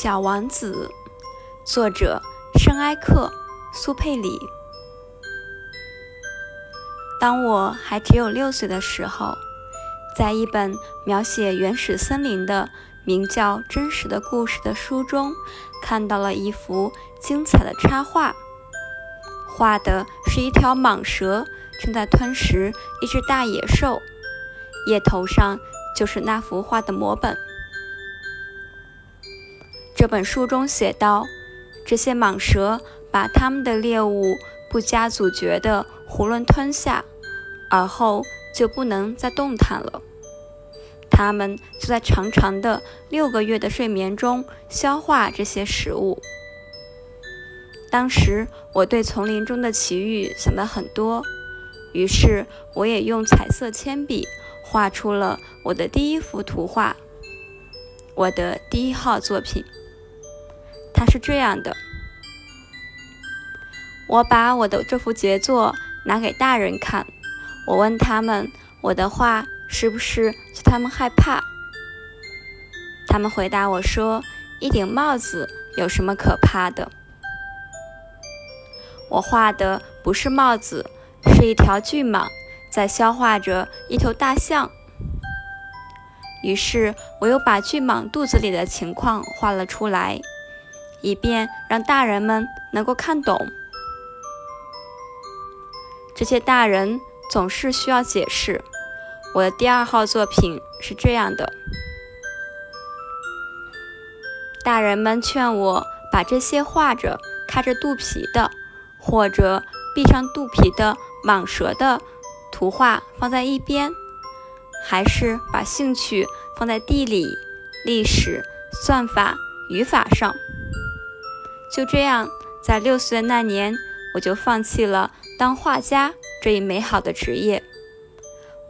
小王子，作者圣埃克苏佩里。当我还只有六岁的时候，在一本描写原始森林的名叫《真实的故事》的书中，看到了一幅精彩的插画，画的是一条蟒蛇正在吞食一只大野兽，叶头上就是那幅画的摹本。这本书中写道：“这些蟒蛇把它们的猎物不加阻绝地囫囵吞下，而后就不能再动弹了。它们就在长长的六个月的睡眠中消化这些食物。”当时我对丛林中的奇遇想得很多，于是我也用彩色铅笔画出了我的第一幅图画，我的第一号作品。它是这样的：我把我的这幅杰作拿给大人看，我问他们我的画是不是叫他们害怕。他们回答我说：“一顶帽子有什么可怕的？”我画的不是帽子，是一条巨蟒在消化着一头大象。于是我又把巨蟒肚子里的情况画了出来。以便让大人们能够看懂，这些大人总是需要解释。我的第二号作品是这样的：大人们劝我把这些画着开着肚皮的，或者闭上肚皮的蟒蛇的图画放在一边，还是把兴趣放在地理、历史、算法、语法上。就这样，在六岁那年，我就放弃了当画家这一美好的职业。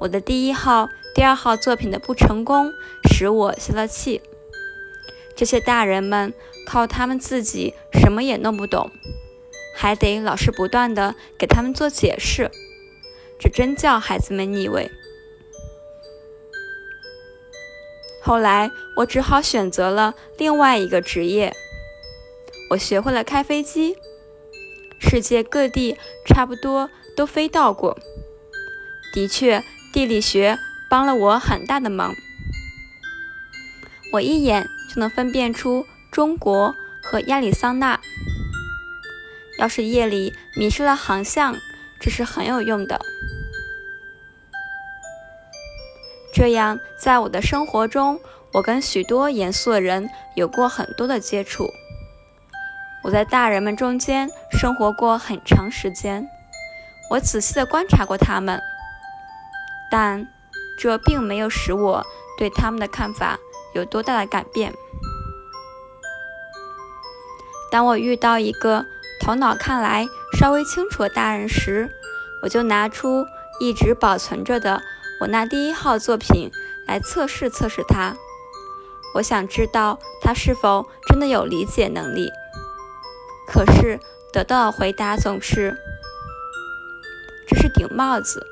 我的第一号、第二号作品的不成功，使我泄了气。这些大人们靠他们自己什么也弄不懂，还得老是不断的给他们做解释，这真叫孩子们腻味。后来，我只好选择了另外一个职业。我学会了开飞机，世界各地差不多都飞到过。的确，地理学帮了我很大的忙。我一眼就能分辨出中国和亚利桑那。要是夜里迷失了航向，这是很有用的。这样，在我的生活中，我跟许多严肃的人有过很多的接触。我在大人们中间生活过很长时间，我仔细地观察过他们，但这并没有使我对他们的看法有多大的改变。当我遇到一个头脑看来稍微清楚的大人时，我就拿出一直保存着的我那第一号作品来测试测试他。我想知道他是否真的有理解能力。可是得到的回答总是：“这是顶帽子。”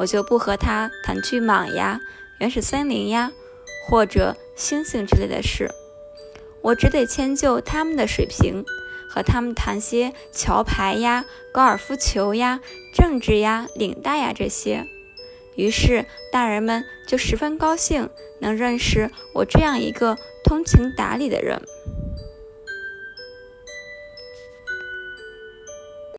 我就不和他谈巨蟒呀、原始森林呀，或者星星之类的事。我只得迁就他们的水平，和他们谈些桥牌呀、高尔夫球呀、政治呀、领带呀这些。于是大人们就十分高兴，能认识我这样一个通情达理的人。